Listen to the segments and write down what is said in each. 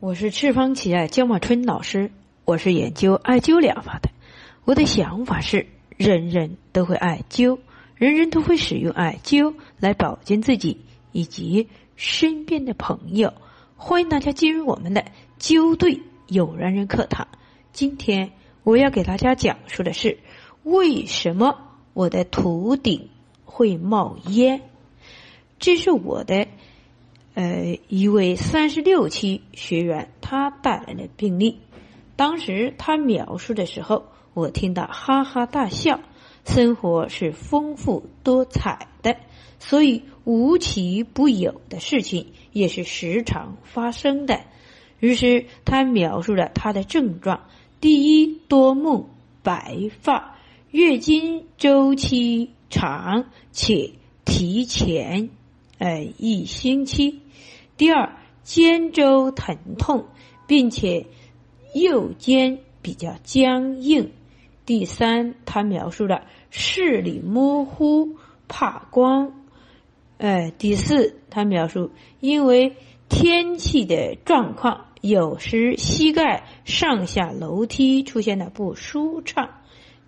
我是赤方奇艾焦茂春老师，我是研究艾灸疗法的。我的想法是，人人都会艾灸，人人都会使用艾灸来保健自己以及身边的朋友。欢迎大家进入我们的灸对有缘人课堂。今天我要给大家讲述的是，为什么我的头顶会冒烟？这是我的。呃，一位三十六期学员，他带来的病例，当时他描述的时候，我听到哈哈大笑。生活是丰富多彩的，所以无奇不有的事情也是时常发生的。于是他描述了他的症状：第一，多梦、白发，月经周期长且提前，呃，一星期。第二，肩周疼痛，并且右肩比较僵硬。第三，他描述了视力模糊、怕光。呃，第四，他描述因为天气的状况，有时膝盖上下楼梯出现了不舒畅。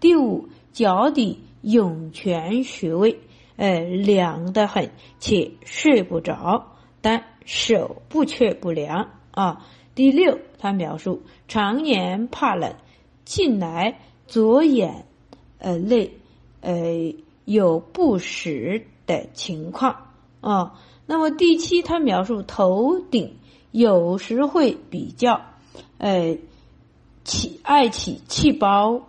第五，脚底涌泉穴位，呃，凉得很，且睡不着。但手不却不凉啊。第六，他描述常年怕冷，近来左眼呃内呃有不实的情况啊。那么第七，他描述头顶有时会比较呃起爱起气包，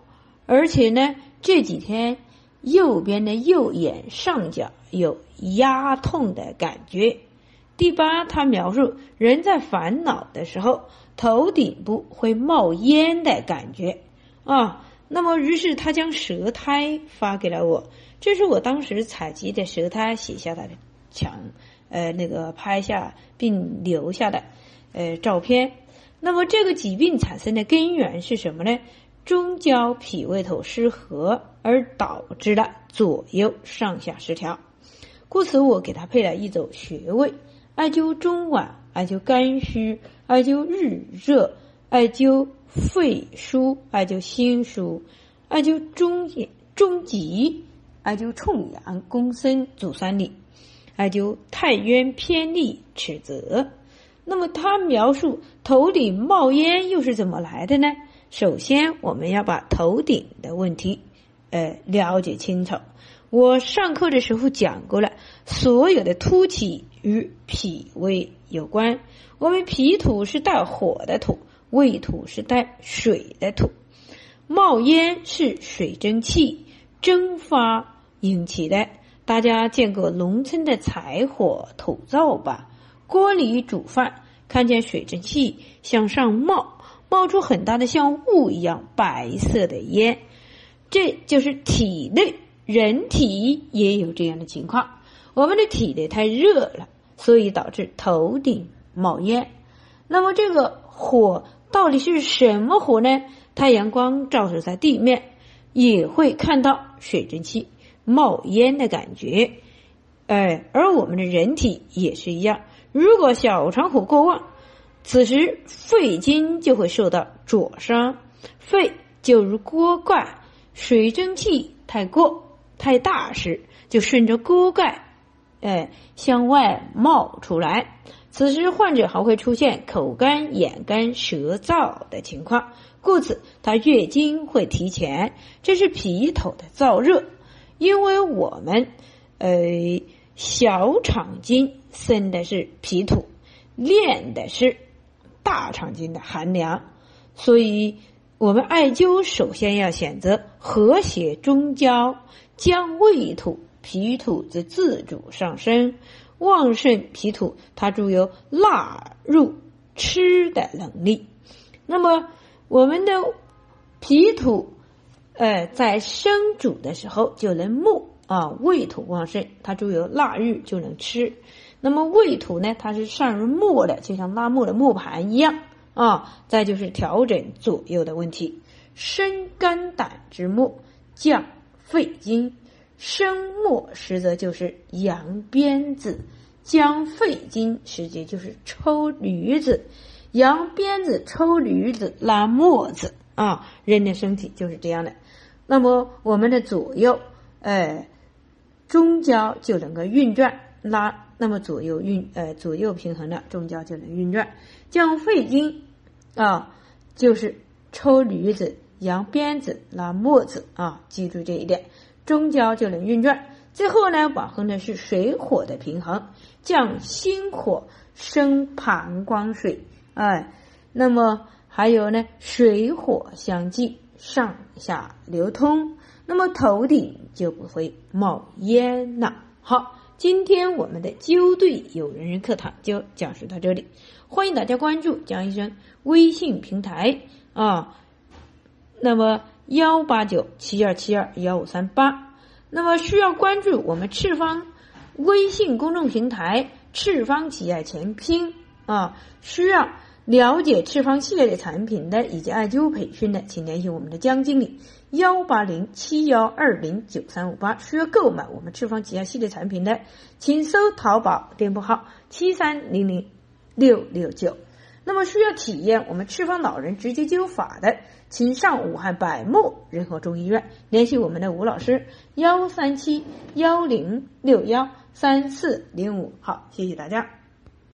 而且呢这几天右边的右眼上角有压痛的感觉。第八，他描述人在烦恼的时候，头顶部会冒烟的感觉啊。那么，于是他将舌苔发给了我，这是我当时采集的舌苔写下来的，墙呃那个拍下并留下的呃照片。那么，这个疾病产生的根源是什么呢？中焦脾胃头失和而导致了左右上下失调，故此我给他配了一种穴位。艾灸中脘，艾灸肝虚，艾灸日热，艾灸肺腧，艾灸心腧，艾灸中眼中极，艾灸冲阳、公孙、足三里，艾灸太渊、偏历、尺泽。那么他描述头顶冒烟又是怎么来的呢？首先，我们要把头顶的问题，呃，了解清楚。我上课的时候讲过了，所有的凸起与脾胃有关。我们脾土是带火的土，胃土是带水的土。冒烟是水蒸气蒸发引起的。大家见过农村的柴火土灶吧？锅里煮饭，看见水蒸气向上冒，冒出很大的像雾一样白色的烟，这就是体内。人体也有这样的情况，我们的体内太热了，所以导致头顶冒烟。那么这个火到底是什么火呢？太阳光照射在地面，也会看到水蒸气冒烟的感觉。哎，而我们的人体也是一样，如果小肠火过旺，此时肺经就会受到灼伤。肺就如锅盖，水蒸气太过。太大时，就顺着锅盖，哎，向外冒出来。此时患者还会出现口干、眼干、舌燥的情况，故此他月经会提前。这是脾土的燥热，因为我们，呃，小肠经生的是脾土，练的是大肠经的寒凉，所以。我们艾灸首先要选择和谐中焦，将胃土、脾土之自主上升，旺盛脾土，它具有纳入吃的能力。那么我们的脾土，呃，在生主的时候就能木啊，胃土旺盛，它具有腊日就能吃。那么胃土呢，它是上入木的，就像拉木的木盘一样。啊，再就是调整左右的问题，生肝胆之木，降肺经；生木实则就是扬鞭子，将肺经实际就是抽驴子，扬鞭子，抽驴子，拉磨子啊，人的身体就是这样的。那么我们的左右，哎，中焦就能够运转，拉，那么左右运，呃，左右平衡了，中焦就能运转。将肺经啊，就是抽驴子、扬鞭子、拉磨子啊，记住这一点，中焦就能运转。最后呢，保衡的是水火的平衡，降心火，生膀胱水，哎，那么还有呢，水火相济，上下流通，那么头顶就不会冒烟了。好，今天我们的灸对有人人课堂就讲述到这里，欢迎大家关注江医生微信平台啊，那么幺八九七二七二幺五三八。那么需要关注我们赤方微信公众平台“赤方企业全拼”啊，需要了解赤方系列的产品的以及艾灸培训的，请联系我们的江经理幺八零七幺二零九三五八。需要购买我们赤方旗下系列产品的，请搜淘宝店铺号七三零零六六九。那么需要体验我们赤方老人直接灸法的，请上武汉百木仁和中医院联系我们的吴老师幺三七幺零六幺三四零五。好，谢谢大家。